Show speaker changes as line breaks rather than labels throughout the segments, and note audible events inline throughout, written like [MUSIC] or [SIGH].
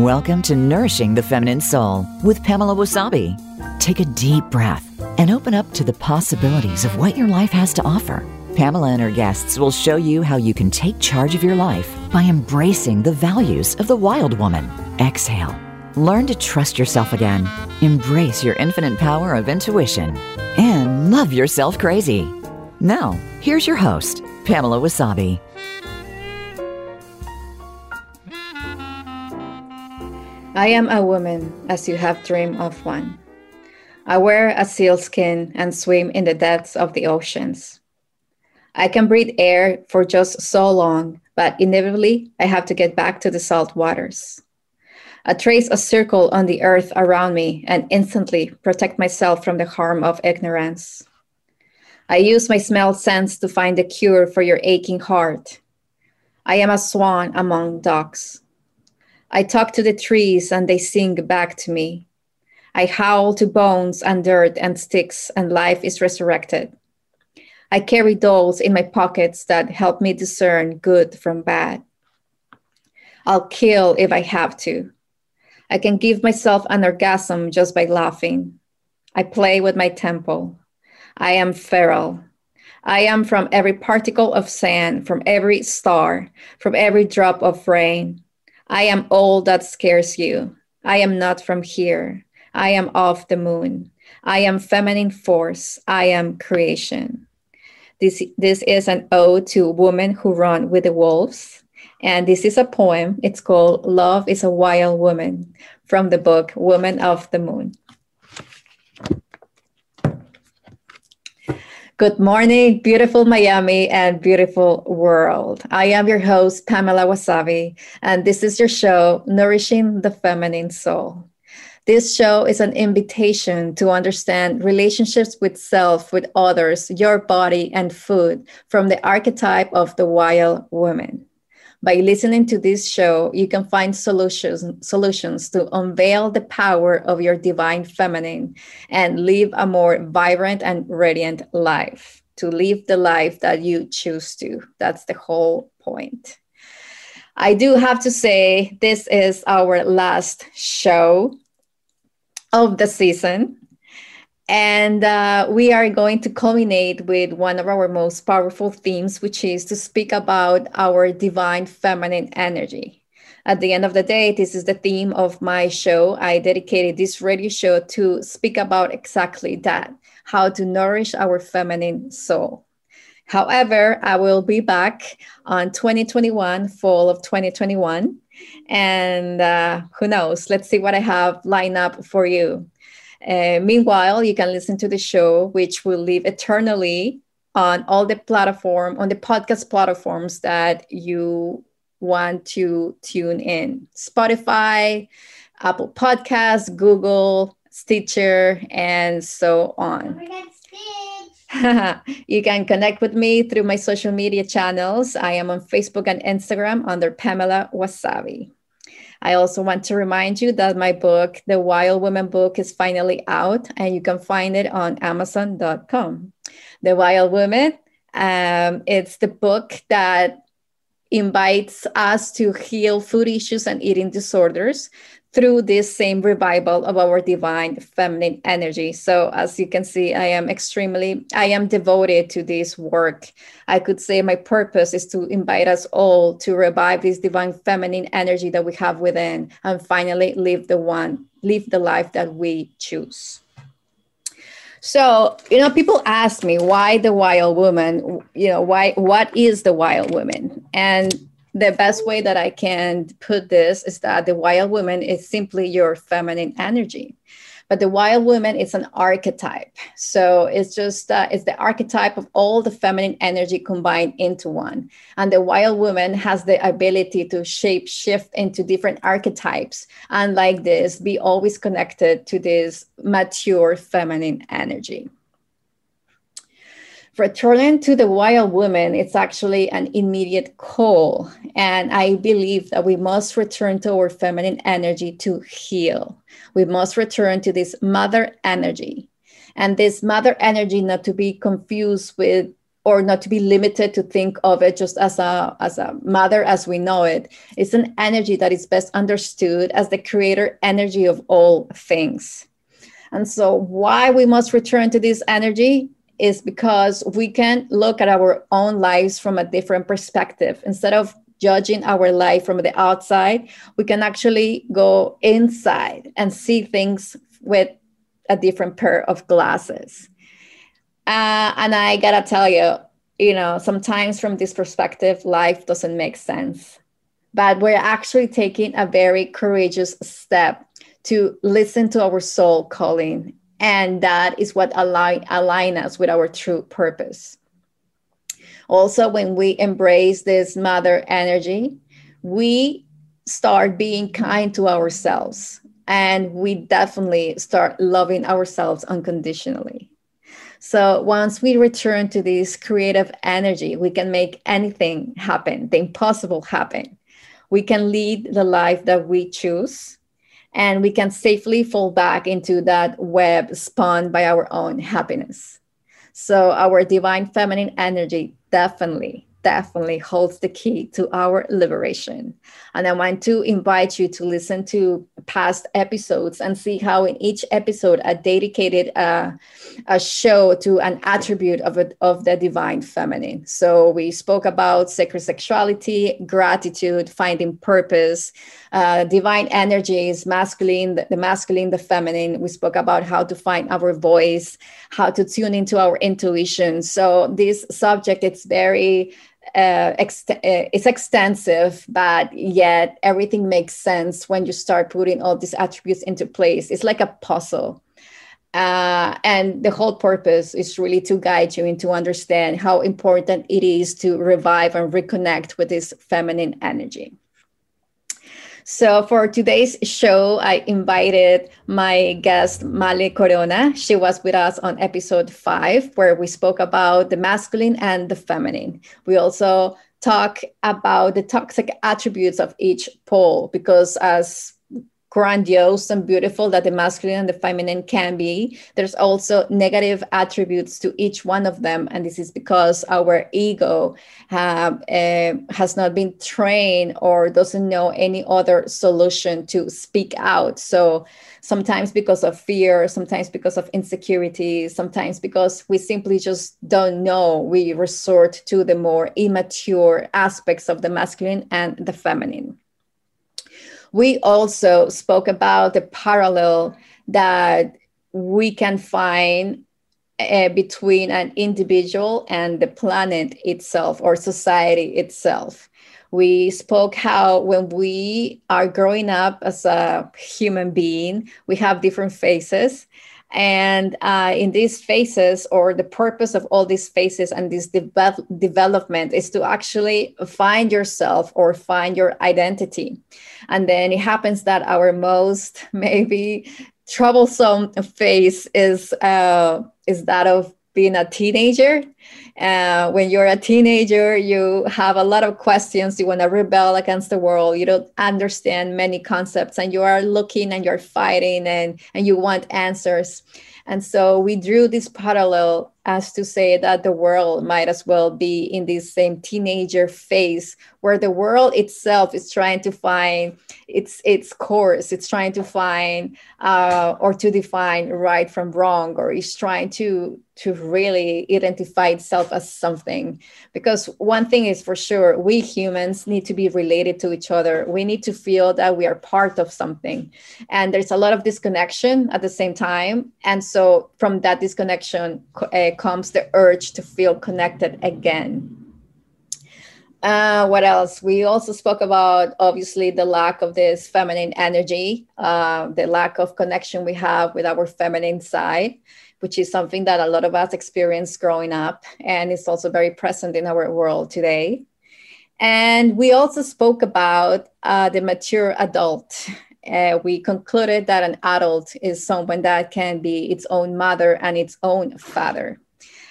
Welcome to Nourishing the Feminine Soul with Pamela Wasabi. Take a deep breath and open up to the possibilities of what your life has to offer. Pamela and her guests will show you how you can take charge of your life by embracing the values of the wild woman. Exhale. Learn to trust yourself again. Embrace your infinite power of intuition and love yourself crazy. Now, here's your host, Pamela Wasabi.
I am a woman as you have dreamed of one. I wear a sealskin and swim in the depths of the oceans. I can breathe air for just so long, but inevitably I have to get back to the salt waters. I trace a circle on the earth around me and instantly protect myself from the harm of ignorance. I use my smell sense to find the cure for your aching heart. I am a swan among ducks. I talk to the trees and they sing back to me. I howl to bones and dirt and sticks, and life is resurrected. I carry dolls in my pockets that help me discern good from bad. I'll kill if I have to. I can give myself an orgasm just by laughing. I play with my temple. I am feral. I am from every particle of sand, from every star, from every drop of rain. I am all that scares you. I am not from here. I am of the moon. I am feminine force. I am creation. This, this is an ode to women who run with the wolves. And this is a poem. It's called Love is a Wild Woman from the book Woman of the Moon. Good morning, beautiful Miami and beautiful world. I am your host, Pamela Wasabi, and this is your show, Nourishing the Feminine Soul. This show is an invitation to understand relationships with self, with others, your body, and food from the archetype of the wild woman. By listening to this show, you can find solutions, solutions to unveil the power of your divine feminine and live a more vibrant and radiant life, to live the life that you choose to. That's the whole point. I do have to say, this is our last show of the season. And uh, we are going to culminate with one of our most powerful themes, which is to speak about our divine feminine energy. At the end of the day, this is the theme of my show. I dedicated this radio show to speak about exactly that how to nourish our feminine soul. However, I will be back on 2021, fall of 2021. And uh, who knows? Let's see what I have lined up for you. Uh, meanwhile, you can listen to the show, which will live eternally on all the platform, on the podcast platforms that you want to tune in Spotify, Apple Podcasts, Google, Stitcher, and so on. [LAUGHS] you can connect with me through my social media channels. I am on Facebook and Instagram under Pamela Wasabi. I also want to remind you that my book, The Wild Woman book, is finally out and you can find it on Amazon.com. The Wild Woman, um, it's the book that invites us to heal food issues and eating disorders through this same revival of our divine feminine energy. So, as you can see, I am extremely, I am devoted to this work. I could say my purpose is to invite us all to revive this divine feminine energy that we have within and finally live the one, live the life that we choose. So, you know, people ask me why the wild woman, you know, why, what is the wild woman? And the best way that I can put this is that the wild woman is simply your feminine energy. But the wild woman is an archetype. So it's just, uh, it's the archetype of all the feminine energy combined into one. And the wild woman has the ability to shape shift into different archetypes. And like this, be always connected to this mature feminine energy returning to the wild woman it's actually an immediate call. And i believe that we must return to our feminine energy to heal. We must return to this mother energy. And this mother energy not to be confused with or not to be limited to think of it just as a as a mother as we know it. It's an energy that is best understood as the creator energy of all things. And so why we must return to this energy is because we can look at our own lives from a different perspective instead of judging our life from the outside we can actually go inside and see things with a different pair of glasses uh, and I gotta tell you, you know, sometimes from this perspective, life doesn't make sense. But we're actually taking a very courageous step to listen to our soul calling. And that is what align, align us with our true purpose. Also, when we embrace this mother energy, we start being kind to ourselves and we definitely start loving ourselves unconditionally. So once we return to this creative energy, we can make anything happen, the impossible happen. We can lead the life that we choose, and we can safely fall back into that web spun by our own happiness. So our divine feminine energy definitely definitely holds the key to our liberation. And I want to invite you to listen to past episodes and see how in each episode I dedicated a, a show to an attribute of, it, of the divine feminine. So we spoke about sacred sexuality, gratitude, finding purpose, uh, divine energies, masculine, the masculine, the feminine. We spoke about how to find our voice, how to tune into our intuition. So this subject, it's very uh, ext- uh, it's extensive, but yet everything makes sense when you start putting all these attributes into place. It's like a puzzle. Uh, and the whole purpose is really to guide you and to understand how important it is to revive and reconnect with this feminine energy. So for today's show, I invited my guest Male Corona. She was with us on episode five, where we spoke about the masculine and the feminine. We also talk about the toxic attributes of each pole because as grandiose and beautiful that the masculine and the feminine can be, there's also negative attributes to each one of them. And this is because our ego uh, has not been trained or doesn't know any other solution to speak out. So sometimes because of fear, sometimes because of insecurity, sometimes because we simply just don't know, we resort to the more immature aspects of the masculine and the feminine we also spoke about the parallel that we can find uh, between an individual and the planet itself or society itself. We spoke how when we are growing up as a human being, we have different phases and uh, in these phases, or the purpose of all these phases and this de- development is to actually find yourself or find your identity. And then it happens that our most maybe troublesome phase is uh, is that of being a teenager. Uh, when you're a teenager, you have a lot of questions. You want to rebel against the world. You don't understand many concepts, and you are looking and you're fighting, and and you want answers. And so we drew this parallel as to say that the world might as well be in this same teenager phase where the world itself is trying to find its its course it's trying to find uh, or to define right from wrong or is trying to to really identify itself as something. Because one thing is for sure we humans need to be related to each other. We need to feel that we are part of something. And there's a lot of disconnection at the same time. And so from that disconnection uh, comes the urge to feel connected again. Uh, what else? We also spoke about obviously the lack of this feminine energy, uh, the lack of connection we have with our feminine side, which is something that a lot of us experience growing up, and it's also very present in our world today. And we also spoke about uh, the mature adult uh, we concluded that an adult is someone that can be its own mother and its own father.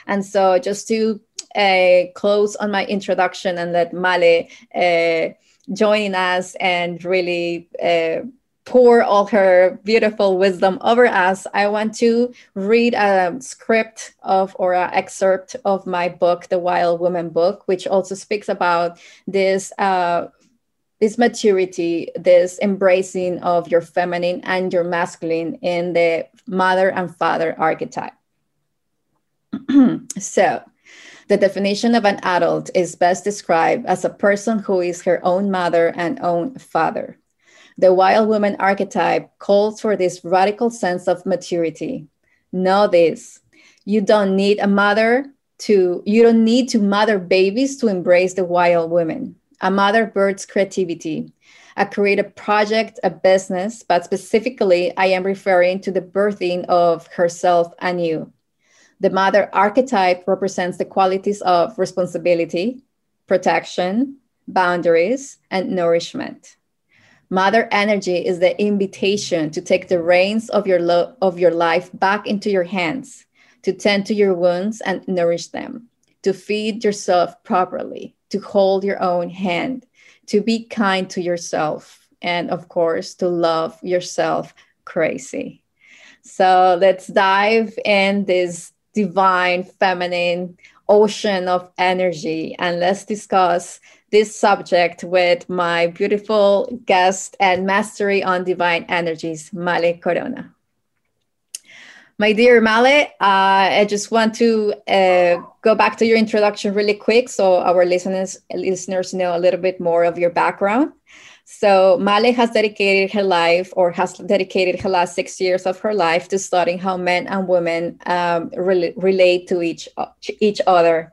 And so, just to uh, close on my introduction and let Male uh, join us and really uh, pour all her beautiful wisdom over us, I want to read a script of or an excerpt of my book, The Wild Woman book, which also speaks about this uh, this maturity, this embracing of your feminine and your masculine in the mother and father archetype. [CLEARS THROAT] so, the definition of an adult is best described as a person who is her own mother and own father. The wild woman archetype calls for this radical sense of maturity. Know this you don't need a mother to, you don't need to mother babies to embrace the wild woman. A mother births creativity, I create a project, a business, but specifically, I am referring to the birthing of herself anew. The mother archetype represents the qualities of responsibility, protection, boundaries, and nourishment. Mother energy is the invitation to take the reins of your, lo- of your life back into your hands, to tend to your wounds and nourish them, to feed yourself properly, to hold your own hand, to be kind to yourself, and of course, to love yourself crazy. So let's dive in this divine feminine ocean of energy and let's discuss this subject with my beautiful guest and mastery on divine energies, Male Corona. My dear Male, uh, I just want to uh, go back to your introduction really quick so our listeners listeners know a little bit more of your background. So Male has dedicated her life, or has dedicated her last six years of her life, to studying how men and women um, re- relate to each each other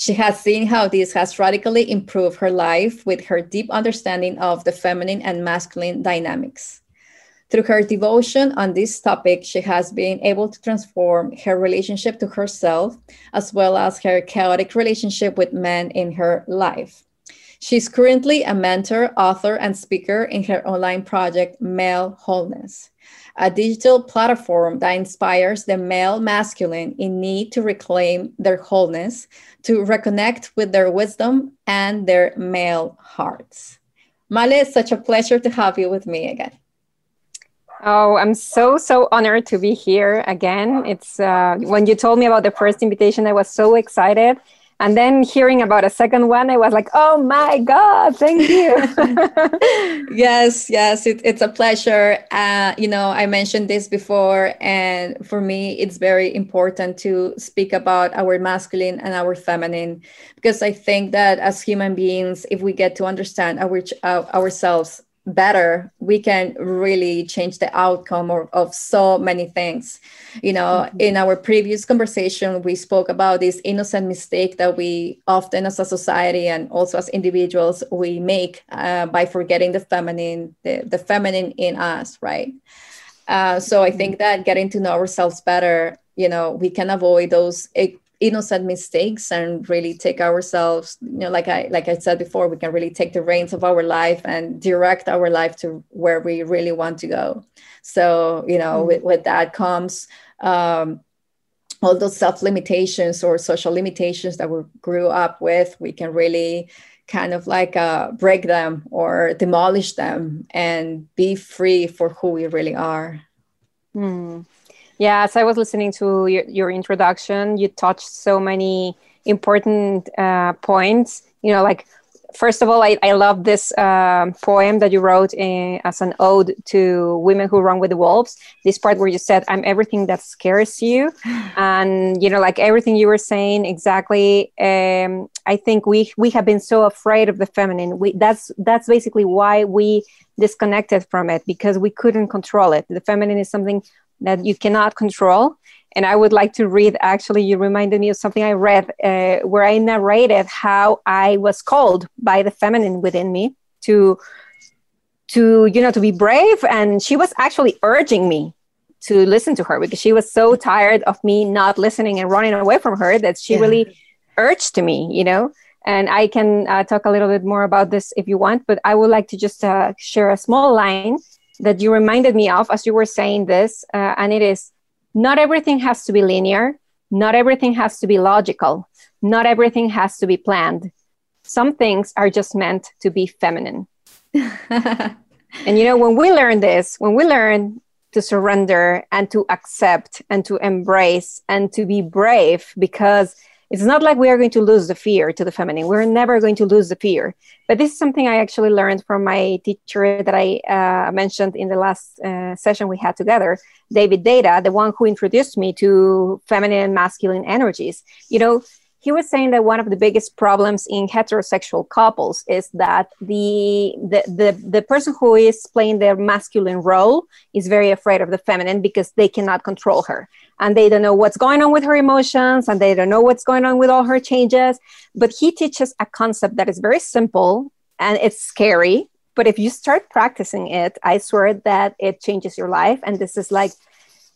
she has seen how this has radically improved her life with her deep understanding of the feminine and masculine dynamics. Through her devotion on this topic, she has been able to transform her relationship to herself as well as her chaotic relationship with men in her life. She's currently a mentor, author, and speaker in her online project, Male Wholeness a digital platform that inspires the male masculine in need to reclaim their wholeness, to reconnect with their wisdom and their male hearts. Male, it's such a pleasure to have you with me again.
Oh, I'm so so honored to be here again. It's uh, when you told me about the first invitation, I was so excited, and then hearing about a second one, I was like, oh my God, thank you. [LAUGHS]
yes, yes, it, it's a pleasure. Uh, you know, I mentioned this before, and for me, it's very important to speak about our masculine and our feminine because I think that as human beings, if we get to understand our, uh, ourselves better we can really change the outcome of, of so many things you know mm-hmm. in our previous conversation we spoke about this innocent mistake that we often as a society and also as individuals we make uh, by forgetting the feminine the, the feminine in us right uh, so i think mm-hmm. that getting to know ourselves better you know we can avoid those innocent mistakes and really take ourselves you know like i like i said before we can really take the reins of our life and direct our life to where we really want to go so you know mm-hmm. with, with that comes um, all those self limitations or social limitations that we grew up with we can really kind of like uh, break them or demolish them and be free for who we really are
mm. Yeah, as I was listening to your, your introduction, you touched so many important uh, points. You know, like first of all, I, I love this uh, poem that you wrote in, as an ode to women who run with the wolves. This part where you said, "I'm everything that scares you," [LAUGHS] and you know, like everything you were saying exactly. Um, I think we we have been so afraid of the feminine. We that's that's basically why we disconnected from it because we couldn't control it. The feminine is something that you cannot control. And I would like to read, actually, you reminded me of something I read uh, where I narrated how I was called by the feminine within me to to you know to be brave and she was actually urging me to listen to her because she was so tired of me not listening and running away from her that she yeah. really urged to me you know and i can uh, talk a little bit more about this if you want but i would like to just uh, share a small line that you reminded me of as you were saying this, uh, and it is not everything has to be linear, not everything has to be logical, not everything has to be planned. Some things are just meant to be feminine. [LAUGHS] and you know, when we learn this, when we learn to surrender and to accept and to embrace and to be brave, because it's not like we are going to lose the fear to the feminine. We're never going to lose the fear. But this is something I actually learned from my teacher that I uh, mentioned in the last uh, session we had together, David Deida, the one who introduced me to feminine and masculine energies. You know, he was saying that one of the biggest problems in heterosexual couples is that the, the the the person who is playing their masculine role is very afraid of the feminine because they cannot control her and they don't know what's going on with her emotions and they don't know what's going on with all her changes. But he teaches a concept that is very simple and it's scary. But if you start practicing it i swear that it changes your life. And this is like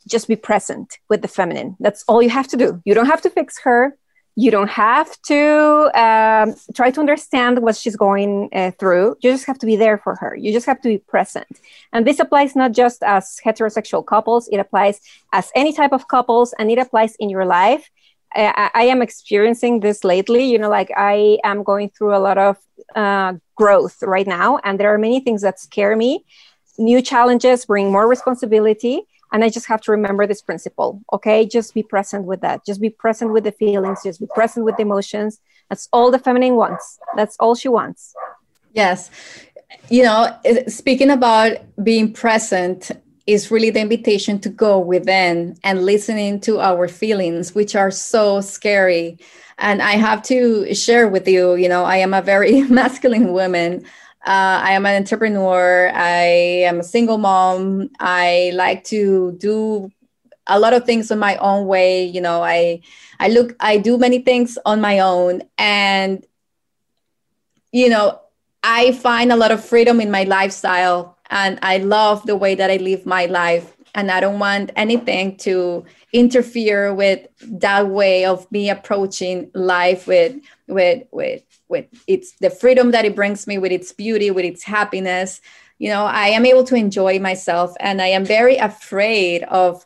just be present with the feminine. That's all you have to do. You don't have to fix her you don't have to um, try to understand what she's going uh, through. You just have to be there for her. You just have to be present. And this applies not just as heterosexual couples. It applies as any type of couples and it applies in your life. I, I am experiencing this lately. You know like i am going through a lot of uh, growth right now and there are many things that scare me. New challenges bring more responsibility and I just have to remember this principle. Okay. Just be present with that. Just be present with the feelings. Just be present with the emotions. That's all the feminine wants. That's all she wants.
Yes. You know, speaking about being present is really the invitation to go within and listening to our feelings, which are so scary. And I have to share with you, you know, I am a very [LAUGHS] masculine woman. Uh, I am an entrepreneur. I am a single mom. I like to do a lot of things on my own way. You know, I I look I do many things on my own, and you know, I find a lot of freedom in my lifestyle, and I love the way that I live my life. And I don't want anything to interfere with that way of me approaching life with with with with its the freedom that it brings me with its beauty with its happiness. You know i am able to enjoy myself and i am very afraid of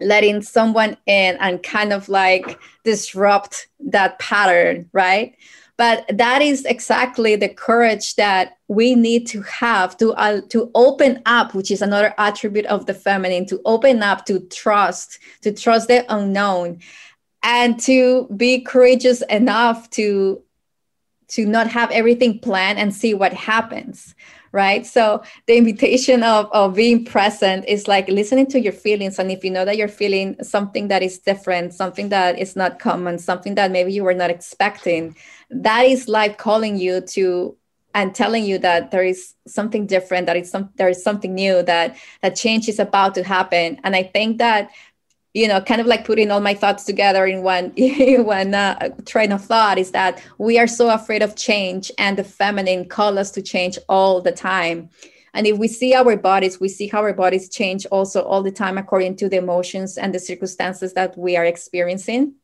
letting someone in and kind of like disrupt that pattern right but that is exactly the courage that we need to have to uh, to open up which is another attribute of the feminine to open up to trust to trust the unknown and to be courageous enough to to not have everything planned and see what happens right? So the invitation of, of being present is like listening to your feelings. And if you know that you're feeling something that is different something that is not common something that maybe you were not expecting that is life calling you to and telling you that there is something different that is some there is something new that that change is about to happen. And i think that you know kind of like putting all my thoughts together in one [LAUGHS] one uh, train of thought is that we are so afraid of change and the feminine call us to change all the time. And if we see our bodies we see how our bodies change also all the time according to the emotions and the circumstances that we are experiencing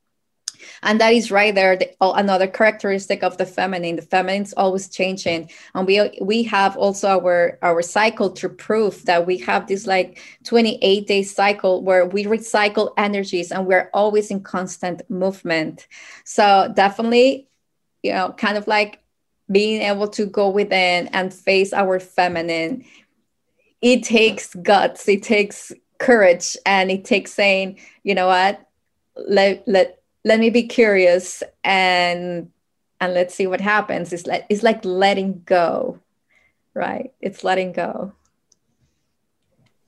and that is right there the, oh, another characteristic of the feminine. The feminine's always changing. And we we have also our our cycle to prove that we have this like 28 day cycle where we recycle energies and we're always in constant movement. So definitely you know kind of like being able to go within and face our feminine. It takes guts it takes courage and it takes saying you know what? Let let let me be curious and and let's see what happens. It's like it's like letting go right? It's letting go.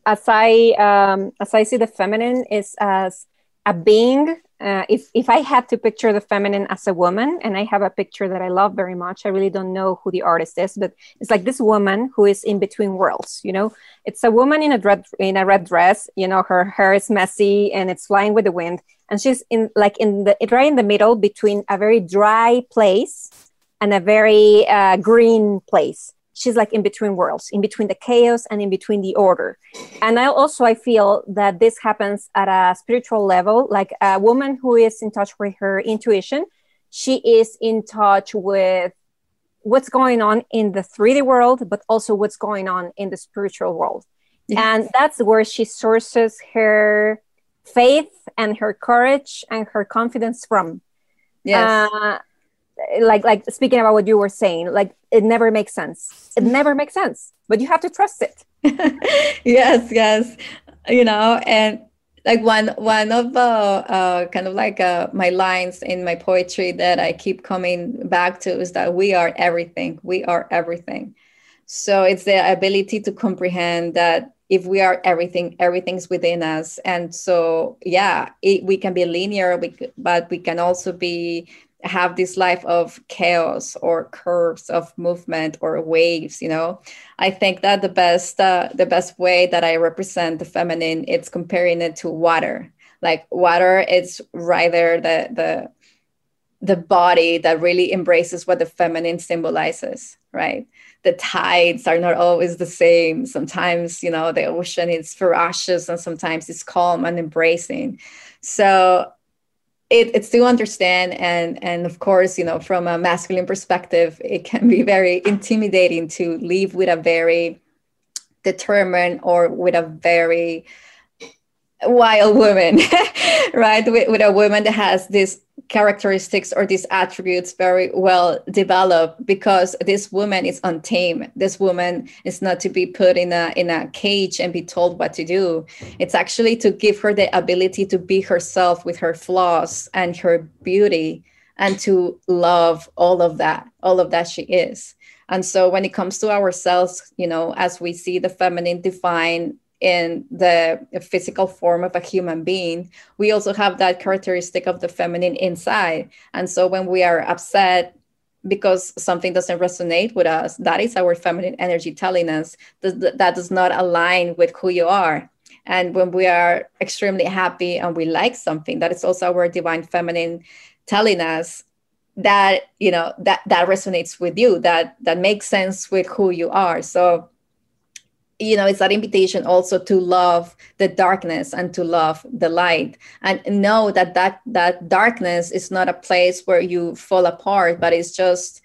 As i um, as i see the feminine is as a being uh, if if I had to picture the feminine as a woman, and I have a picture that I love very much, I really don't know who the artist is, but it's like this woman who is in between worlds. You know, it's a woman in a red in a red dress. You know, her hair is messy and it's flying with the wind, and she's in like in the right in the middle between a very dry place and a very uh, green place she's like in between worlds in between the chaos and in between the order and i also i feel that this happens at a spiritual level like a woman who is in touch with her intuition she is in touch with what's going on in the 3d world but also what's going on in the spiritual world yes. and that's where she sources her faith and her courage and her confidence from
yes. Uh,
like like speaking about what you were saying like it never makes sense it never makes sense but you have to trust it [LAUGHS]
yes yes you know and like one one of the uh, kind of like uh, my lines in my poetry that I keep coming back to is that we are everything. We are everything. So it's the ability to comprehend that if we are everything, everything's within us. And so yeah, it, we can be linear, but we can also be have this life of chaos or curves of movement or waves you know? I think that the best uh, the best way that i represent the feminine it's comparing it to water. Like water it's rather the the the body that really embraces what the feminine symbolizes right? The tides are not always the same. Sometimes you know the ocean is ferocious and sometimes it's calm and embracing. So it, it's to understand and and of course you know from a masculine perspective it can be very intimidating to live with a very determined or with a very wild woman [LAUGHS] right? With, with a woman that has this characteristics or these attributes very well developed because this woman is untamed. This woman is not to be put in a in a cage and be told what to do. It's actually to give her the ability to be herself with her flaws and her beauty and to love all of that all of that she is. And so when it comes to ourselves you know as we see the feminine defined in the physical form of a human being, we also have that characteristic of the feminine inside. And so when we are upset because something doesn't resonate with us, that is our feminine energy telling us that that does not align with who you are. And when we are extremely happy and we like something, that is also our divine feminine telling us that you know that that resonates with you that that makes sense with who you are so you know it's that invitation also to love the darkness and to love the light. And know that that that darkness is not a place where you fall apart but it's just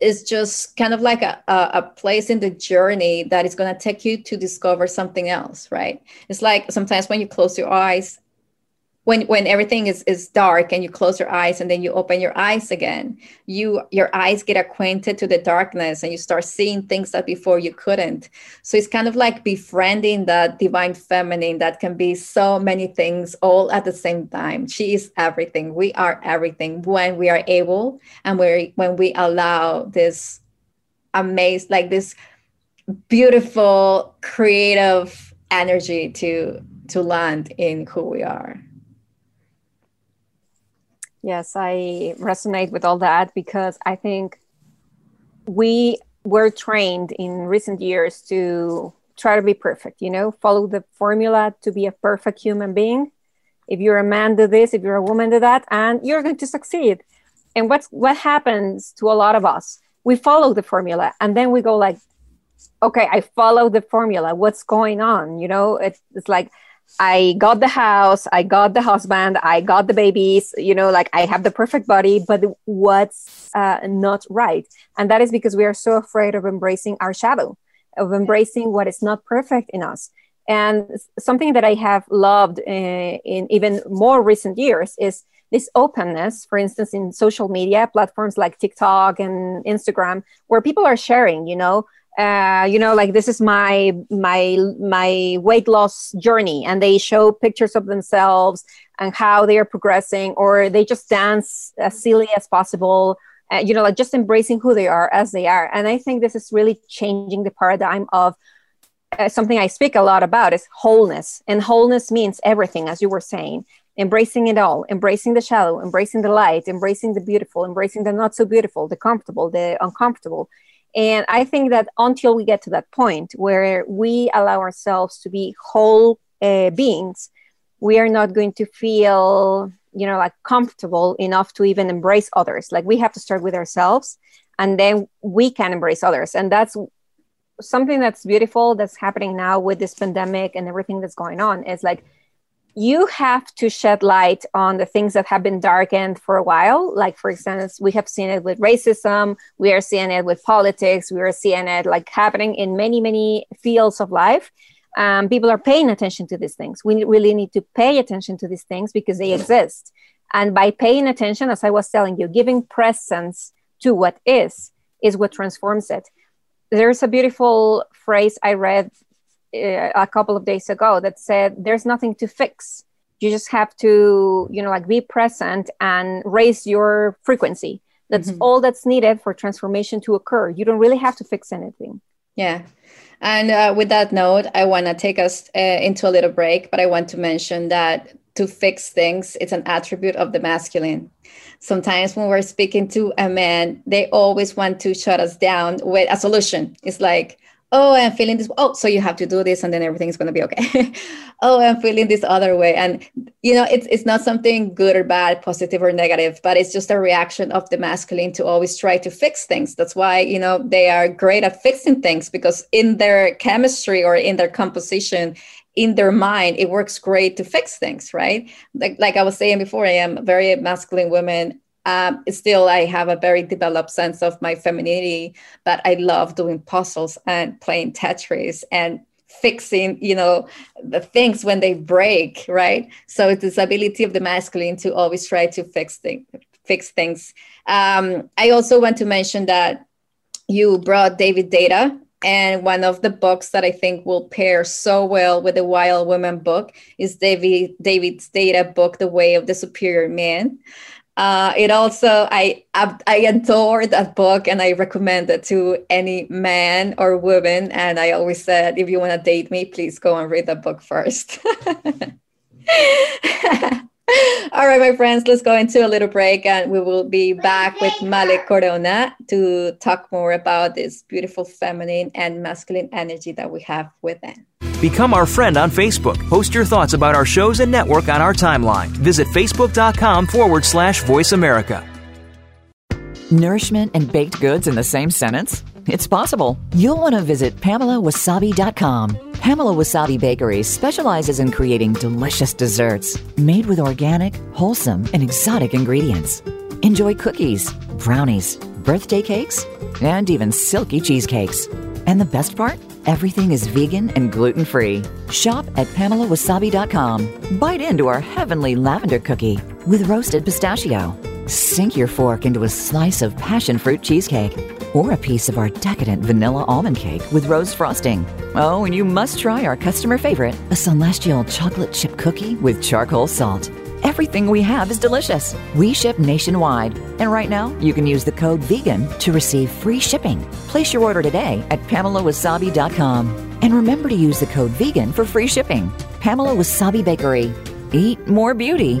it's just kind of like a, a, place in the journey that is going to take you to discover something else right? It's like sometimes when you close your eyes when when everything is is dark and you close your eyes and then you open your eyes again you your eyes get acquainted to the darkness and you start seeing things that before you couldn't. So it's kind of like befriending that divine feminine that can be so many things all at the same time. She is everything. We are everything when we are able and we when we allow this amazing like this beautiful creative energy to to land in who we are
Yes, I resonate with all that because I think we were trained in recent years to try to be perfect, you know, follow the formula to be a perfect human being. If you're a man, do this, if you're a woman, do that, and you're going to succeed. And what's what happens to a lot of us? We follow the formula and then we go like, okay, I follow the formula. What's going on? You know, it's, it's like I got the house, I got the husband, I got the babies, you know, like I have the perfect body, but what's uh, not right? And that is because we are so afraid of embracing our shadow, of embracing what is not perfect in us. And something that I have loved uh, in even more recent years is this openness, for instance, in social media platforms like TikTok and Instagram, where people are sharing, you know, uh, you know like this is my my my weight loss journey and they show pictures of themselves and how they are progressing or they just dance as silly as possible uh, you know like just embracing who they are as they are. And i think this is really changing the paradigm of uh, something i speak a lot about is wholeness. And wholeness means everything as you were saying. Embracing it all embracing the shallow embracing the light embracing the beautiful embracing the not so beautiful the comfortable the uncomfortable and I think that until we get to that point where we allow ourselves to be whole uh, beings, we are not going to feel, you know, like comfortable enough to even embrace others. Like we have to start with ourselves and then we can embrace others. And that's something that's beautiful that's happening now with this pandemic and everything that's going on is like you have to shed light on the things that have been darkened for a while. Like, for instance, we have seen it with racism, we are seeing it with politics, we are seeing it like happening in many, many fields of life. Um, people are paying attention to these things. We really need to pay attention to these things because they exist. And by paying attention, as I was telling you, giving presence to what is, is what transforms it. There's a beautiful phrase I read a couple of days ago that said, There's nothing to fix. You just have to, you know, like be present and raise your frequency. That's mm-hmm. all that's needed for transformation to occur. You don't really have to fix anything.
Yeah. And uh, with that note, I want to take us uh, into a little break, but I want to mention that to fix things, it's an attribute of the masculine. Sometimes when we're speaking to a man, they always want to shut us down with a solution. It's like, oh i'm feeling this oh so you have to do this and then everything's going to be okay. [LAUGHS] Oh i'm feeling this other way. And you know it's, it's not something good or bad positive or negative but it's just a reaction of the masculine to always try to fix things. That's why you know they are great at fixing things because in their chemistry or in their composition in their mind it works great to fix things right? Like, like i was saying before i am very masculine woman um, still i have a very developed sense of my femininity but i love doing puzzles and playing tetris and fixing you know the things when they break right so it's this ability of the masculine to always try to fix things fix things um, i also want to mention that you brought David Deida and one of the books that I think will pair so well with the Wild Woman book is David David's data book, The Way of the Superior Man. Uh, it also I, I adore that book and I recommend it to any man or woman. And I always said, if you want to date me, please go and read the book first. [LAUGHS] All right, my friends, let's go into a little break and we will be back with Male Corona to talk more about this beautiful feminine and masculine energy that we have within.
Become our friend on Facebook. Post your thoughts about our shows and network on our timeline. Visit facebook.com forward slash voice America.
Nourishment and baked goods in the same sentence? It's possible. You'll want to visit PamelaWasabi.com. Pamela Wasabi Bakery specializes in creating delicious desserts made with organic, wholesome, and exotic ingredients. Enjoy cookies, brownies, birthday cakes, and even silky cheesecakes. And the best part? Everything is vegan and gluten free. Shop at PamelaWasabi.com. Bite into our heavenly lavender cookie with roasted pistachio. Sink your fork into a slice of passion fruit cheesecake or a piece of our decadent vanilla almond cake with rose frosting. Oh, and you must try our customer favorite, a celestial chocolate chip cookie with charcoal salt. Everything we have is delicious. We ship nationwide. And right now, you can use the code VEGAN to receive free shipping. Place your order today at PamelaWasabi.com. And remember to use the code VEGAN for free shipping. Pamela Wasabi Bakery. Eat more beauty.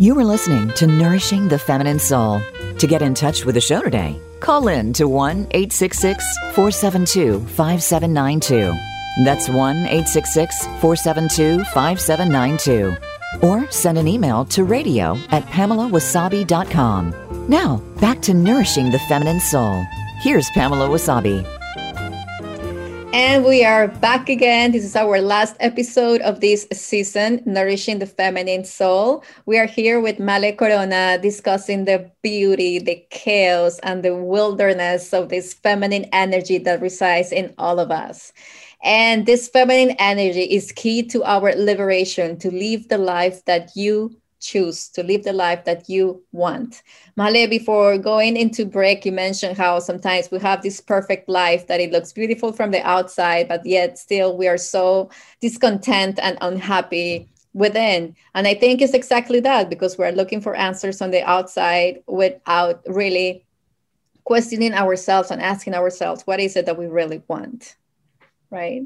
You are listening to Nourishing the Feminine Soul. To get in touch with the show today, call in to 1 866 472 5792. That's 1 866 472 5792. Or send an email to radio at PamelaWasabi.com. Now, back to Nourishing the Feminine Soul. Here's Pamela Wasabi.
And we are back again. This is our last episode of this season, Nourishing the Feminine Soul. We are here with Male Corona discussing the beauty, the chaos, and the wilderness of this feminine energy that resides in all of us. And this feminine energy is key to our liberation to live the life that you choose to live the life that you want. Male, before going into break, you mentioned how sometimes we have this perfect life that it looks beautiful from the outside, but yet still we are so discontent and unhappy within. And I think it's exactly that because we're looking for answers on the outside without really questioning ourselves and asking ourselves, what is it that we really want? Right?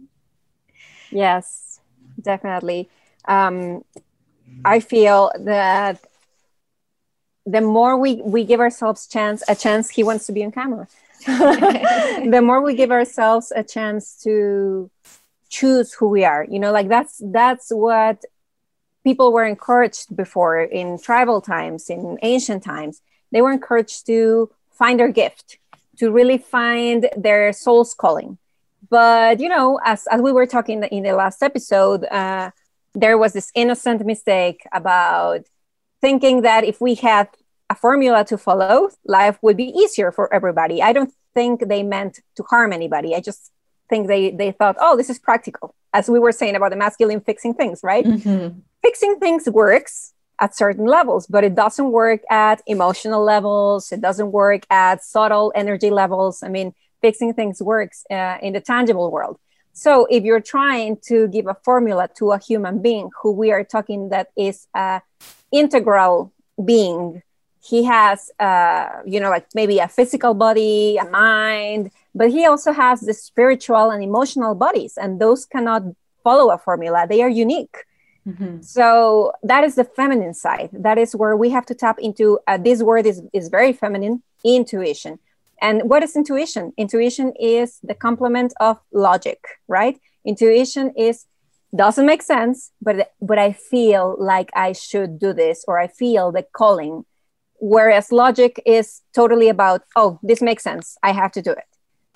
Yes, definitely. Um, I feel that the more we, we give ourselves chance a chance he wants to be on camera. [LAUGHS] The more we give ourselves a chance to choose who we are you know like that's that's what people were encouraged before in tribal times in ancient times. They were encouraged to find their gift to really find their soul's calling. But you know as, as we were talking in the last episode uh, there was this innocent mistake about thinking that if we had a formula to follow life would be easier for everybody. I don't think they meant to harm anybody. I just think they they thought oh this is practical. As we were saying about the masculine fixing things right? Mm-hmm. fixing things works at certain levels but it doesn't work at emotional levels. It doesn't work at subtle energy levels. I mean fixing things works uh, in the tangible world. So if you're trying to give a formula to a human being who we are talking that is a integral being, he has, uh, you know, like maybe a physical body, a mind, but he also has the spiritual and emotional bodies, and those cannot follow a formula. They are unique. Mm-hmm. So that is the feminine side. That is where we have to tap into. Uh, this word is is very feminine, intuition. And what is intuition? Intuition is the complement of logic, right? Intuition is doesn't make sense, but but I feel like I should do this or I feel the calling. Whereas logic is totally about, oh, this makes sense. I have to do it.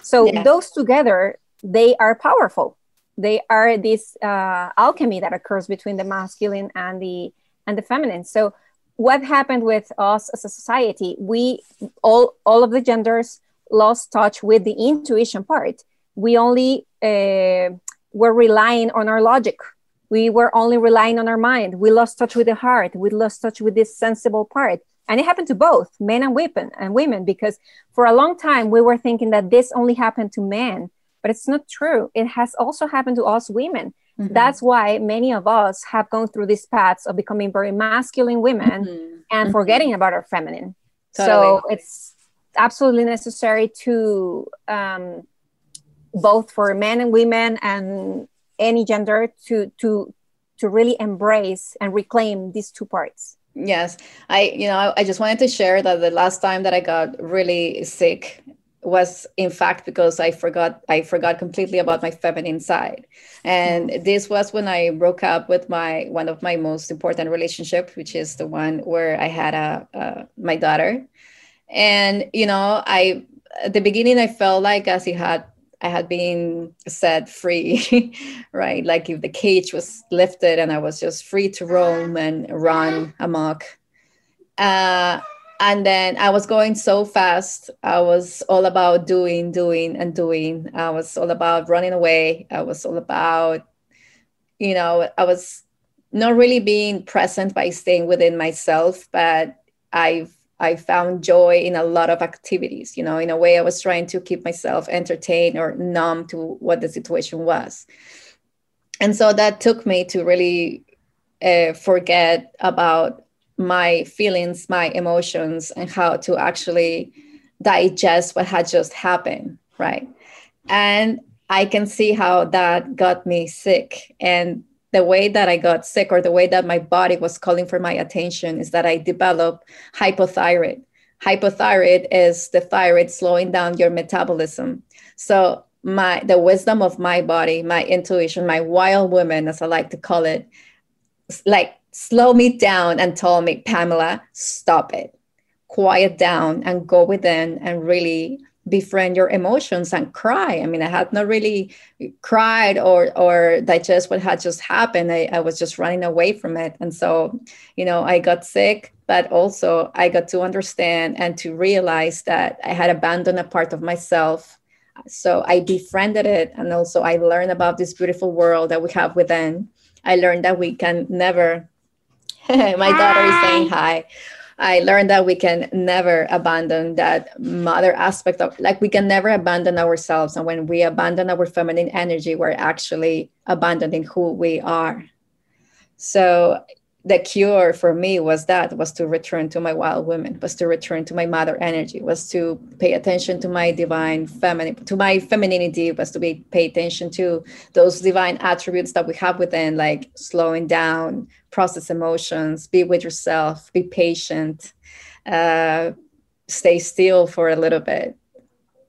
So yes. those together, they are powerful. They are this uh, alchemy that occurs between the masculine and the and the feminine. So what happened with us as a society we all all of the genders lost touch with the intuition part. We only uh, were relying on our logic. We were only relying on our mind. We lost touch with the heart. We lost touch with this sensible part. And it happened to both men and women and women because for a long time we were thinking that this only happened to men but it's not true. It has also happened to us women Mm-hmm. That's why many of us have gone through these paths of becoming very masculine women mm-hmm. and mm-hmm. forgetting about our feminine. Totally. So it's absolutely necessary to um, both for men and women and any gender to to to really embrace and reclaim these two parts.
Yes, I you know I just wanted to share that the last time that I got really sick was in fact because I forgot I forgot completely about my feminine side. And mm-hmm. this was when I broke up with my one of my most important relationship, which is the one where I had a, a my daughter. And you know, I at the beginning I felt like as he had I had been set free, [LAUGHS] right? Like if the cage was lifted and I was just free to roam and run amok. Uh, and then I was going so fast. I was all about doing, doing, and doing. I was all about running away. I was all about, you know, I was not really being present by staying within myself, but I've I found joy in a lot of activities. You know, in a way, I was trying to keep myself entertained or numb to what the situation was, and so that took me to really uh, forget about my feelings, my emotions, and how to actually digest what had just happened, right? And I can see how that got me sick. And the way that I got sick, or the way that my body was calling for my attention, is that I developed hypothyroid. Hypothyroid is the thyroid slowing down your metabolism. So my the wisdom of my body, my intuition, my wild woman, as I like to call it, like slow me down and told me, Pamela, stop it, quiet down and go within and really befriend your emotions and cry. I mean, I had not really cried or or digest what had just happened. I, I was just running away from it. And so, you know, I got sick, but also I got to understand and to realize that I had abandoned a part of myself. So I befriended it. And also I learned about this beautiful world that we have within. I learned that we can never [LAUGHS] My daughter is saying hi. I learned that we can never abandon that mother aspect of like we can never abandon ourselves. And when we abandon our feminine energy, we're actually abandoning who we are. So the cure for me was that was to return to my wild woman was to return to my mother energy was to pay attention to my divine feminine to my femininity was to be pay attention to those divine attributes that we have within like slowing down process emotions be with yourself be patient uh, stay still for a little bit.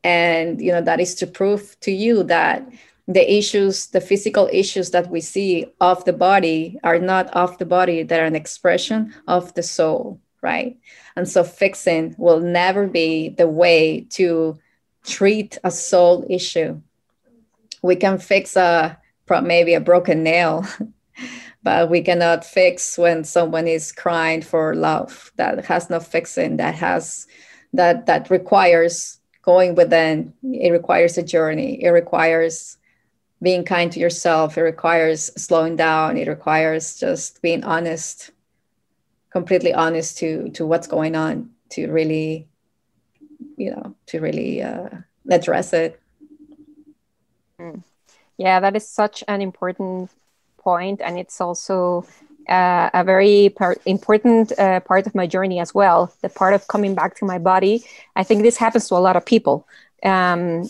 And you know that is to prove to you that the issues, the physical issues that we see of the body are not of the body, they're an expression of the soul, right? And so fixing will never be the way to treat a soul issue. We can fix a maybe a broken nail, [LAUGHS] but we cannot fix when someone is crying for love. That has no fixing. That has that that requires going within. It requires a journey. It requires being kind to yourself it requires slowing down it requires just being honest completely honest to to what's going on to really you know to really uh, address it.
Mm. yeah that is such an important point and it's also uh, a very par- important uh, part of my journey as well the part of coming back to my body. I think this happens to a lot of people. Um,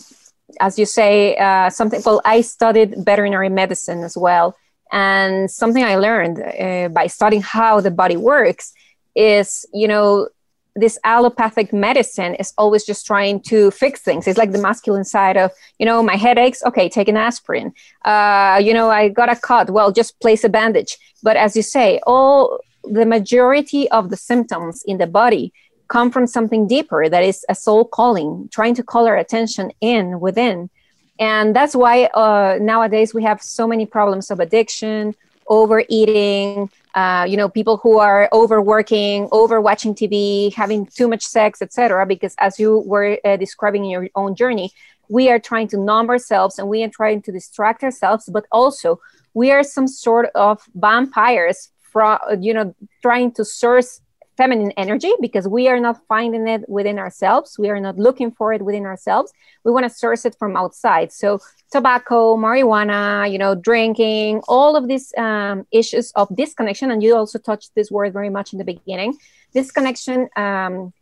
as you say, uh, something. Well, I studied veterinary medicine as well, and something I learned uh, by studying how the body works is, you know, this allopathic medicine is always just trying to fix things. It's like the masculine side of, you know, my headaches. Okay, take an aspirin. Uh, you know, I got a cut. Well, just place a bandage. But as you say, all the majority of the symptoms in the body come from something deeper that is a soul calling, trying to call our attention in within. And that's why uh, nowadays we have so many problems of addiction, overeating, uh, you know, people who are overworking, overwatching TV, having too much sex, etc. Because as you were uh, describing in your own journey, we are trying to numb ourselves and we are trying to distract ourselves, but also we are some sort of vampires from, you know, trying to source feminine energy because we are not finding it within ourselves. We are not looking for it within ourselves. We want to source it from outside. So, tobacco, marijuana, you know, drinking, all of these um, issues of disconnection. And you also touched this word very much in the beginning. Disconnection, um,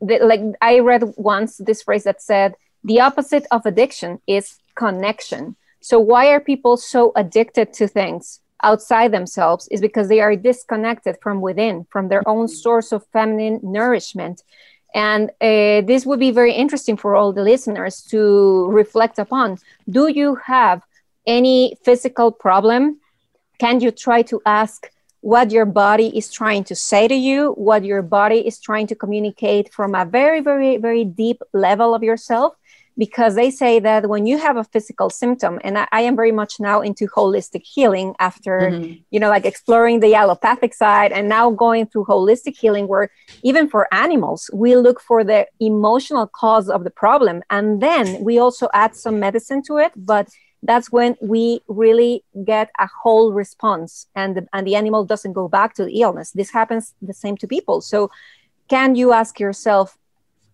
the, like I read once this phrase that said, the opposite of addiction is connection. So, why are people so addicted to things? Outside themselves is because they are disconnected from within, from their own source of feminine nourishment. And uh, this would be very interesting for all the listeners to reflect upon. Do you have any physical problem? Can you try to ask what your body is trying to say to you, what your body is trying to communicate from a very, very, very deep level of yourself? Because they say that when you have a physical symptom and I, I am very much now into holistic healing after mm-hmm. you know like exploring the allopathic side and now going through holistic healing where even for animals we look for the emotional cause of the problem and then we also add some medicine to it but that's when we really get a whole response and the, and the animal doesn't go back to the illness this happens the same to people so can you ask yourself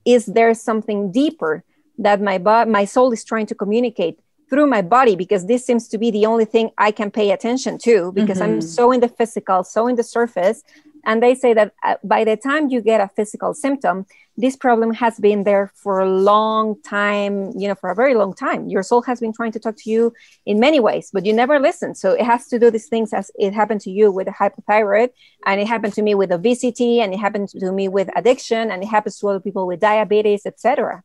is there something deeper that my bo- my soul is trying to communicate through my body because this seems to be the only thing I can pay attention to because mm-hmm. I'm so in the physical, so in the surface. And they say that uh, by the time you get a physical symptom, this problem has been there for a long time, you know, for a very long time. Your soul has been trying to talk to you in many ways, but you never listen. So it has to do these things as it happened to you with a hypothyroid, and it happened to me with obesity, and it happened to me with addiction, and it happens to other people with diabetes, etc.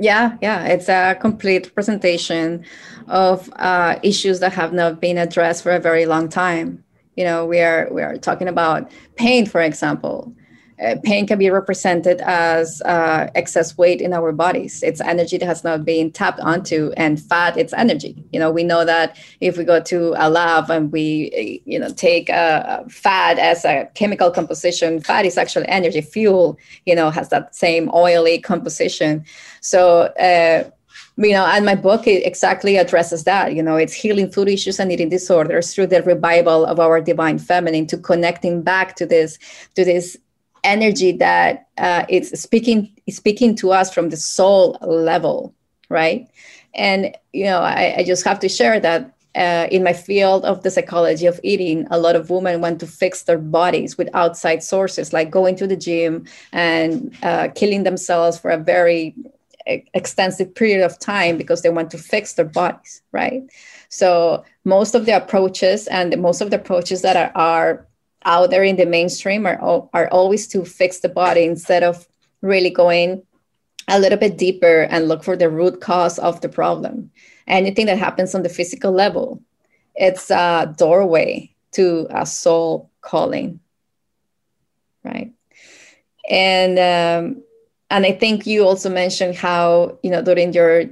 Yeah, yeah, it's a complete presentation of uh, issues that have not been addressed for a very long time. You know, we are we are talking about pain, for example. Uh, pain can be represented as uh, excess weight in our bodies. It's energy that has not been tapped onto, and fat, it's energy. You know, we know that if we go to a lab and we, you know, take a fat as a chemical composition, fat is actually energy. Fuel, you know, has that same oily composition. So. Uh, you know and my book exactly addresses that you know it's healing food issues and eating disorders through the revival of our divine feminine to connecting back to this to this energy that uh, it's speaking speaking to us from the soul level right? And you know i, I just have to share that uh, in my field of the psychology of eating a lot of women want to fix their bodies with outside sources like going to the gym and uh, killing themselves for a very extensive period of time because they want to fix their bodies right? So most of the approaches and most of the approaches that are, are out there in the mainstream are, are always to fix the body instead of really going a little bit deeper and look for the root cause of the problem. Anything that happens on the physical level, it's a doorway to a soul calling, right? And um, and I think you also mentioned how you know during your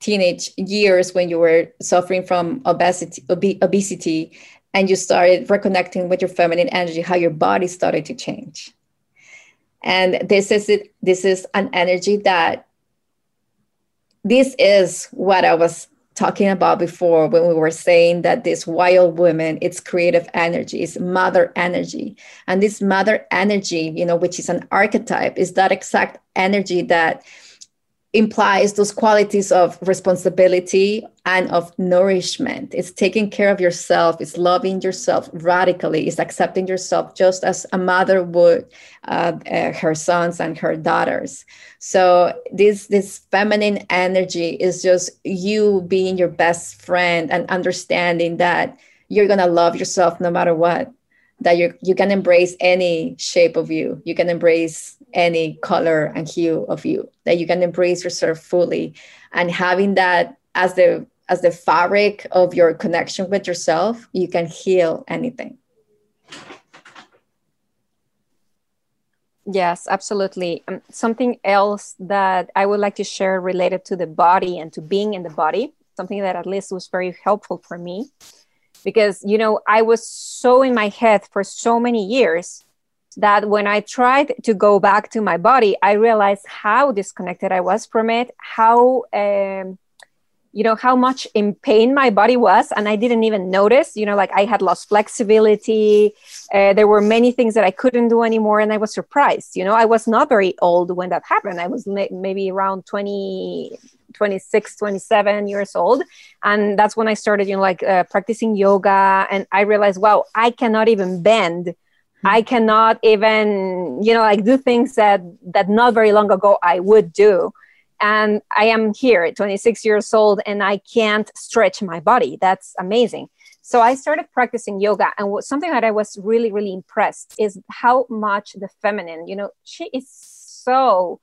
teenage years when you were suffering from obesity, ob- obesity, and you started reconnecting with your feminine energy, how your body started to change. And this is it. This is an energy that. This is what I was talking about before when we were saying that this wild woman it's creative energy it's mother energy and this mother energy you know which is an archetype is that exact energy that implies those qualities of responsibility and of nourishment. It's taking care of yourself, it's loving yourself radically, it's accepting yourself just as a mother would uh, uh, her sons and her daughters. So this this feminine energy is just you being your best friend and understanding that you're going to love yourself no matter what that you you can embrace any shape of you you can embrace any color and hue of you that you can embrace yourself fully. And having that as the as the fabric of your connection with yourself you can heal anything.
Yes absolutely. Um, something else that i would like to share related to the body and to being in the body something that at least was very helpful for me. Because you know i was so in my head for so many years that when i tried to go back to my body i realized how disconnected i was from it how um, you know how much in pain my body was and i didn't even notice you know like i had lost flexibility uh, there were many things that i couldn't do anymore and i was surprised you know i was not very old when that happened i was maybe around 20 26 27 years old and that's when i started you know like uh, practicing yoga and i realized wow i cannot even bend. I cannot even you know like do things that that not very long ago i would do. And i am here at 26 years old and i can't stretch my body. That's amazing. So i started practicing yoga and something that i was really really impressed is how much the feminine you know she is so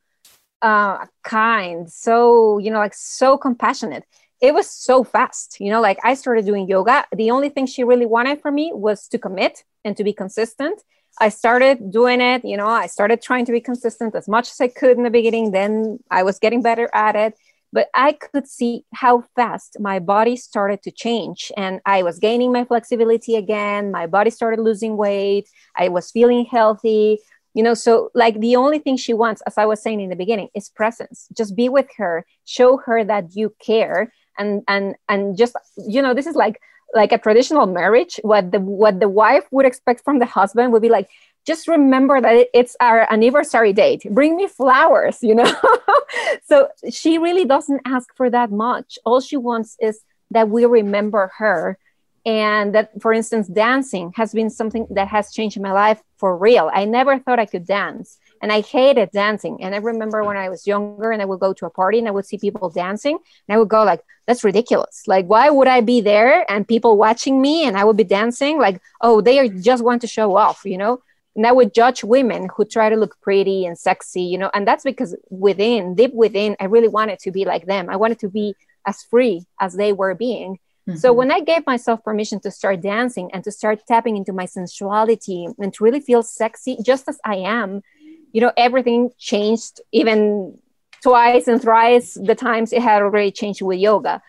uh, kind, so, you know, like so compassionate. It was so fast, you know, like I started doing yoga. The only thing she really wanted from me was to commit and to be consistent. I started doing it, you know, I started trying to be consistent as much as I could in the beginning. Then I was getting better at it. But I could see how fast my body started to change. And I was gaining my flexibility again. My body started losing weight. I was feeling healthy you know so like the only thing she wants as i was saying in the beginning is presence just be with her show her that you care and and and just you know this is like like a traditional marriage. What the what the wife would expect from the husband would be like just remember that it's our anniversary date. Bring me flowers you know? [LAUGHS] So she really doesn't ask for that much. All she wants is that we remember her and that for instance dancing has been something that has changed my life for real. I never thought i could dance and i hated dancing. And i remember when i was younger and i would go to a party and i would see people dancing and i would go like that's ridiculous. Like why would i be there and people watching me and i would be dancing? Like oh they are just want to show off you know? And i would judge women who try to look pretty and sexy you know? And that's because within deep within i really wanted to be like them. I wanted to be as free as they were being. Mm-hmm. So when I gave myself permission to start dancing and to start tapping into my sensuality and to really feel sexy just as I am, you know, everything changed even twice and thrice the times it had already changed with yoga.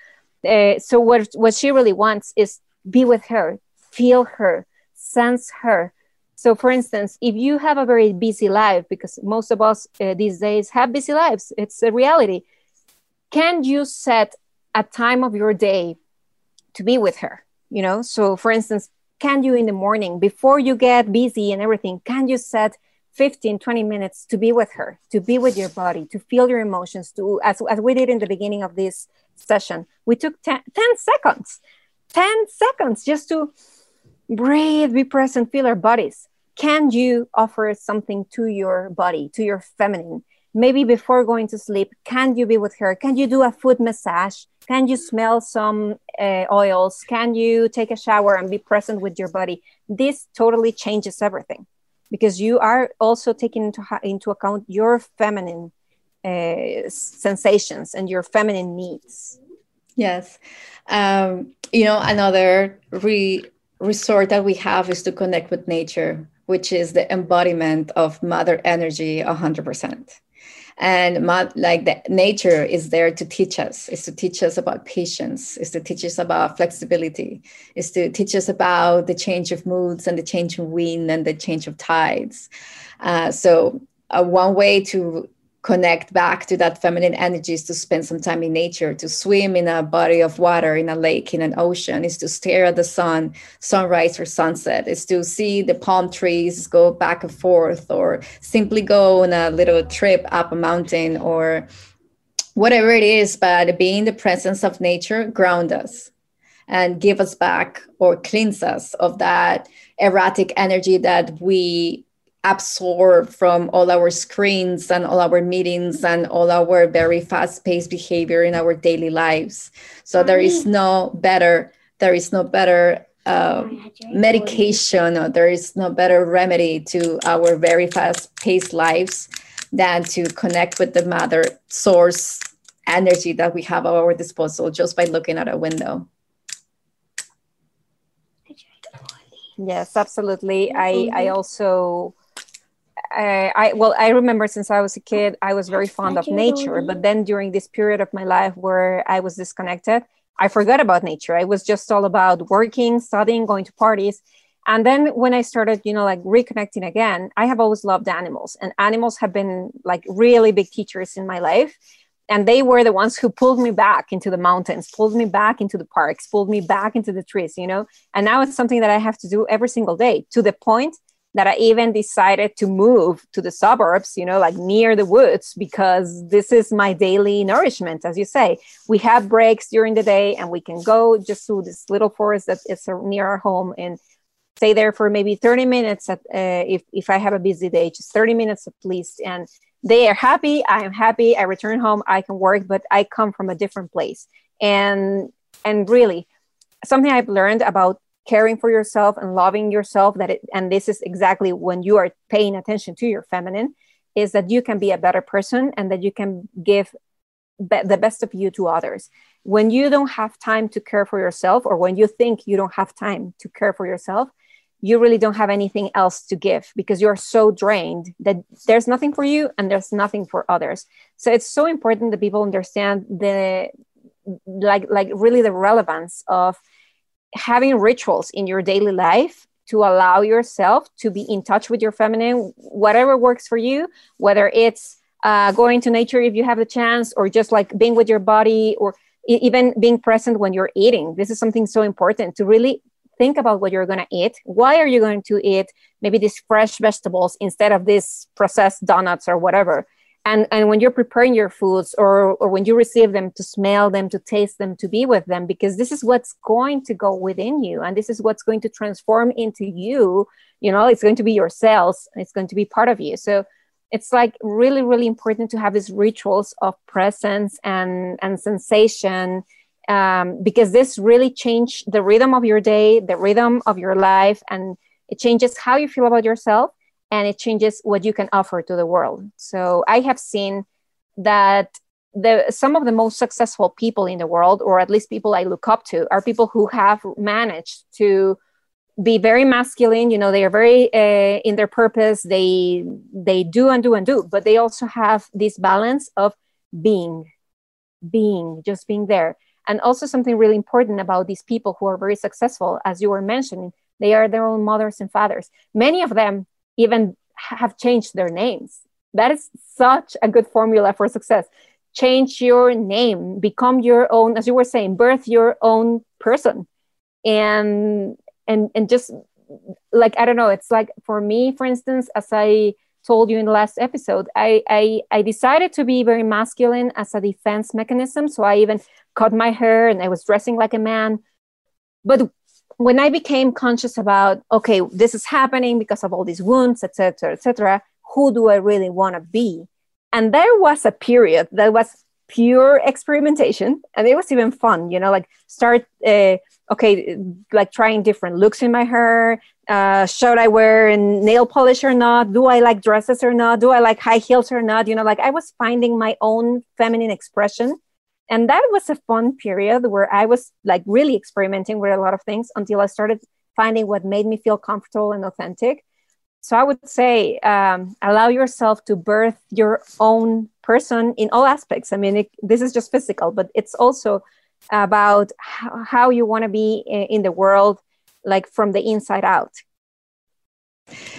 Uh, so what what she really wants is be with her, feel her, sense her. So, for instance, if you have a very busy life, because most of us uh, these days have busy lives, it's a reality. Can you set a time of your day to be with her you know so for instance can you in the morning before you get busy and everything can you set 15 20 minutes to be with her to be with your body to feel your emotions to as, as we did in the beginning of this session. We took 10, 10 seconds 10 seconds just to breathe be present feel our bodies. Can you offer something to your body to your feminine? Maybe before going to sleep can you be with her? Can you do a foot massage? Can you smell some uh, oils? Can you take a shower and be present with your body? This totally changes everything because you are also taking into, into account your feminine uh, sensations and your feminine needs.
Yes. Um, you know, another re- resort that we have is to connect with nature, which is the embodiment of mother energy 100% and like the nature is there to teach us. Is to teach us about patience. Is to teach us about flexibility. Is to teach us about the change of moods and the change of wind and the change of tides. Uh, so uh, one way to connect back to that feminine energy is to spend some time in nature to swim in a body of water in a lake in an ocean is to stare at the sun sunrise or sunset is to see the palm trees go back and forth or simply go on a little trip up a mountain or whatever it is but being the presence of nature ground us and give us back or cleanse us of that erratic energy that we absorb from all our screens and all our meetings and all our very fast-paced behavior in our daily lives. So there is no better there is no better uh, medication or there is no better remedy to our very fast-paced lives than to connect with the mother source energy that we have at our disposal just by looking at a window.
Yes absolutely. I i also I, I, well i remember since i was a kid i was very fond of nature but then during this period of my life where i was disconnected i forgot about nature. I was just all about working studying going to parties. And then when i started you know like reconnecting again i have always loved animals and animals have been like really big teachers in my life. And they were the ones who pulled me back into the mountains pulled me back into the parks pulled me back into the trees you know? And now it's something that i have to do every single day to the point that I even decided to move to the suburbs, you know, like near the woods, because this is my daily nourishment. As you say, we have breaks during the day and we can go just to this little forest that is near our home and stay there for maybe 30 minutes at, uh, if, if I have a busy day, just 30 minutes at least. And they are happy. I am happy. I return home. I can work, but I come from a different place. And, and really, something I've learned about caring for yourself and loving yourself that it, and this is exactly when you are paying attention to your feminine is that you can be a better person and that you can give be- the best of you to others. When you don't have time to care for yourself or when you think you don't have time to care for yourself you really don't have anything else to give because you're so drained that there's nothing for you and there's nothing for others. So it's so important that people understand the like like really the relevance of having rituals in your daily life to allow yourself to be in touch with your feminine, whatever works for you, whether it's uh, going to nature if you have the chance, or just like being with your body, or even being present when you're eating. This is something so important to really think about what you're going to eat. Why are you going to eat maybe these fresh vegetables instead of these processed donuts or whatever? And and when you're preparing your foods or or when you receive them to smell them to taste them to be with them because this is what's going to go within you and this is what's going to transform into you you know it's going to be your cells and it's going to be part of you. So it's like really really important to have these rituals of presence and and sensation um, because this really change the rhythm of your day the rhythm of your life and it changes how you feel about yourself and it changes what you can offer to the world. So I have seen that the some of the most successful people in the world, or at least people I look up to, are people who have managed to be very masculine. You know, they are very uh, in their purpose. They they do and do and do, but they also have this balance of being, being, just being there. And also something really important about these people who are very successful, as you were mentioning, they are their own mothers and fathers. Many of them even have changed their names. That is such a good formula for success. Change your name, become your own, as you were saying, birth your own person. And and and just like I don't know, it's like for me, for instance, as I told you in the last episode, I, I I decided to be very masculine as a defense mechanism. So I even cut my hair and I was dressing like a man. But when I became conscious about, okay, this is happening because of all these wounds, etc., etc., who do I really want to be? And there was a period that was pure experimentation, and it was even fun, you know, like start uh, okay, like trying different looks in my hair. Uh, should I wear nail polish or not? Do I like dresses or not? Do I like high heels or not? You know, like I was finding my own feminine expression. And that was a fun period where I was like really experimenting with a lot of things until I started finding what made me feel comfortable and authentic. So I would say um, allow yourself to birth your own person in all aspects. I mean, it, this is just physical, but it's also about how, you want to be in the world, like from the inside out.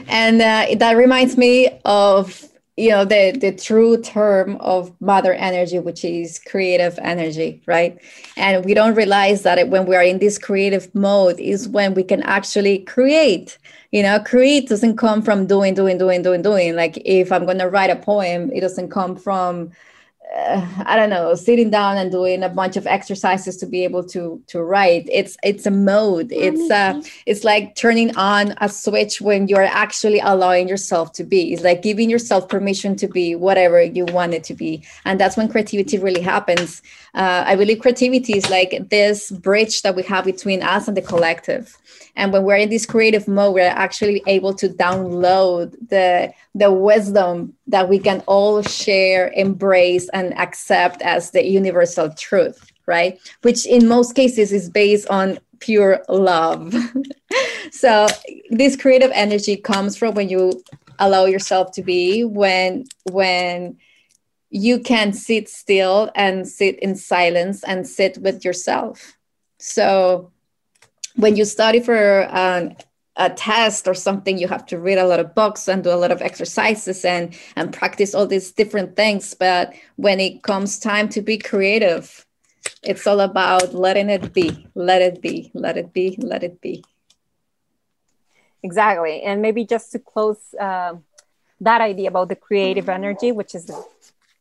And uh, that reminds me of you know the the true term of mother energy which is creative energy right? And we don't realize that when we are in this creative mode is when we can actually create. You know create doesn't come from doing doing doing doing doing. Like if i'm going to write a poem it doesn't come from uh, I don't know, sitting down and doing a bunch of exercises to be able to to write. It's it's a mode. It's uh, it's like turning on a switch when you're actually allowing yourself to be. It's like giving yourself permission to be whatever you want it to be, and that's when creativity really happens. Uh, I believe creativity is like this bridge that we have between us and the collective. And when we're in this creative mode, we're actually able to download the the wisdom that we can all share, embrace, and accept as the universal truth, right? Which in most cases is based on pure love. [LAUGHS] so this creative energy comes from when you allow yourself to be when when you can sit still and sit in silence and sit with yourself so when you study for an a test or something you have to read a lot of books and do a lot of exercises and and practice all these different things. But when it comes time to be creative it's all about letting it be let it be let it be let it be.
Exactly. And maybe just to close uh, that idea about the creative energy which is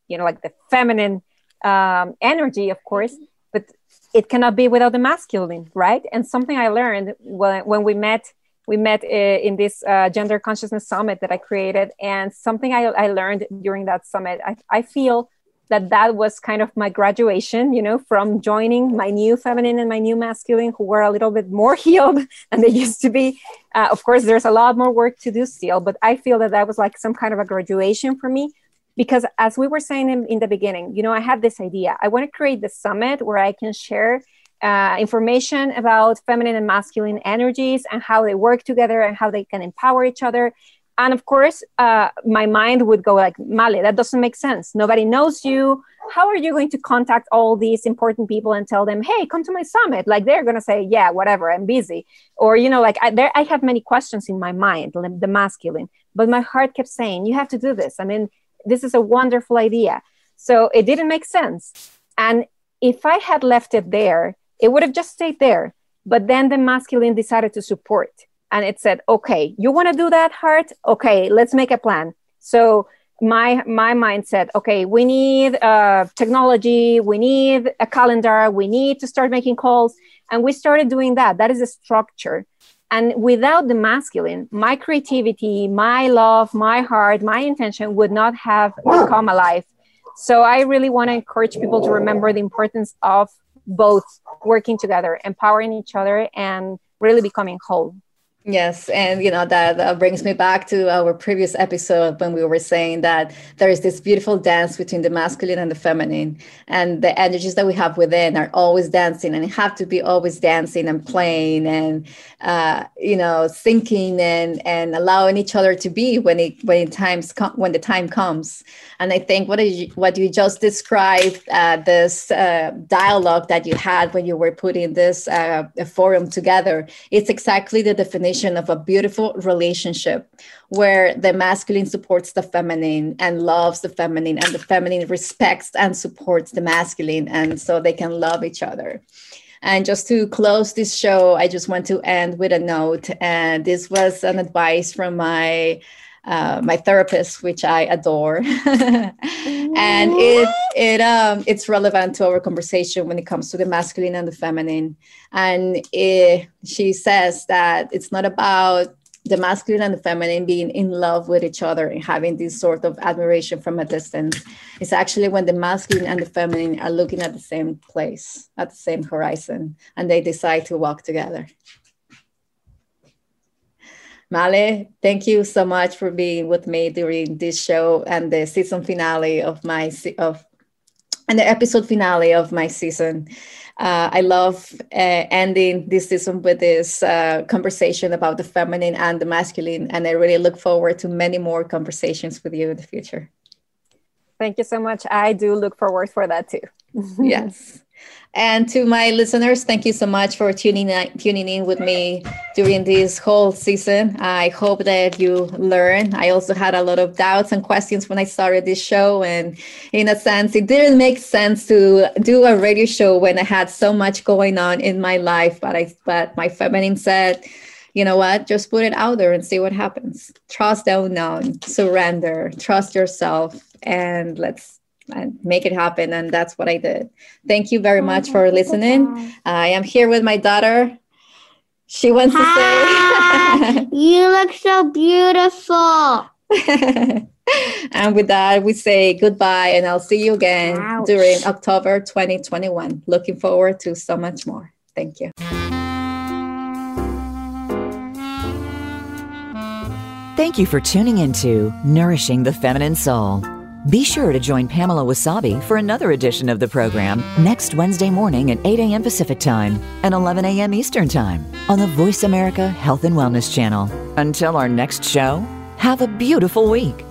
you know like the feminine um, energy of course it cannot be without the masculine right and something i learned when, when we met we met uh, in this uh, gender consciousness summit that I created. And something I, I learned during that summit, I, I feel that that was kind of my graduation, you know, from joining my new feminine and my new masculine who were a little bit more [LAUGHS] healed than they used to be. Uh, of course, there's a lot more work to do still, but I feel that that was like some kind of a graduation for me because as we were saying in, in the beginning, you know, I had this idea. I want to create the summit where I can share uh, information about feminine and masculine energies and how they work together and how they can empower each other. And of course, uh, my mind would go like, Male, that doesn't make sense. Nobody knows you. How are you going to contact all these important people and tell them, hey, come to my summit? Like they're going to say, yeah, whatever, I'm busy. Or, you know, like I, there, I have many questions in my mind, the masculine, but my heart kept saying, you have to do this. I mean, this is a wonderful idea. So it didn't make sense. And if I had left it there, it would have just stayed there. But then the masculine decided to support and it said, okay, you want to do that, heart? Okay, let's make a plan. So my my mind said, okay, we need uh, technology, we need a calendar, we need to start making calls, and we started doing that. That is a structure. And without the masculine, my creativity, my love, my heart, my intention would not have come alive. So I really want to encourage people to remember the importance of both working together, empowering each other, and really becoming whole.
Yes, and you know that, that, brings me back to our previous episode when we were saying that there is this beautiful dance between the masculine and the feminine, and the energies that we have within are always dancing, and have to be always dancing and playing, and uh, you know, thinking and and allowing each other to be when it when times when the time comes. And I think what you, what you just described, uh, this uh, dialogue that you had when you were putting this uh, forum together, it's exactly the definition of a beautiful relationship where the masculine supports the feminine and loves the feminine, and the feminine respects and supports the masculine, and so they can love each other. And just to close this show, I just want to end with a note. And this was an advice from my uh, my therapist, which I adore, [LAUGHS] and it it um it's relevant to our conversation when it comes to the masculine and the feminine. And it, she says that it's not about the masculine and the feminine being in love with each other and having this sort of admiration from a distance. It's actually when the masculine and the feminine are looking at the same place at the same horizon and they decide to walk together Male, thank you so much for being with me during this show and the season finale of my of and the episode finale of my season. Uh, I love uh, ending this season with this uh, conversation about the feminine and the masculine, and I really look forward to many more conversations with you in the future.
Thank you so much. I do look forward for that too. [LAUGHS]
yes. And to my listeners, thank you so much for tuning in, tuning in with me during this whole season. I hope that you learn. I also had a lot of doubts and questions when I started this show. And in a sense, it didn't make sense to do a radio show when I had so much going on in my life. But I but my feminine said, you know what, just put it out there and see what happens. Trust the unknown, surrender, trust yourself, and let's and make it happen. And that's what I did. Thank you very oh, much for listening. I am here with my daughter. She wants Hi.
to say, ah, [LAUGHS] You look so beautiful. [LAUGHS]
and with that, we say goodbye and I'll see you again Ouch. during October 2021. Looking forward to so much more. Thank you.
Thank you for tuning into Nourishing the Feminine Soul. Be sure to join Pamela Wasabi for another edition of the program next Wednesday morning at 8 a.m. Pacific Time and 11 a.m. Eastern Time on the Voice America Health and Wellness Channel. Until our next show, have a beautiful week.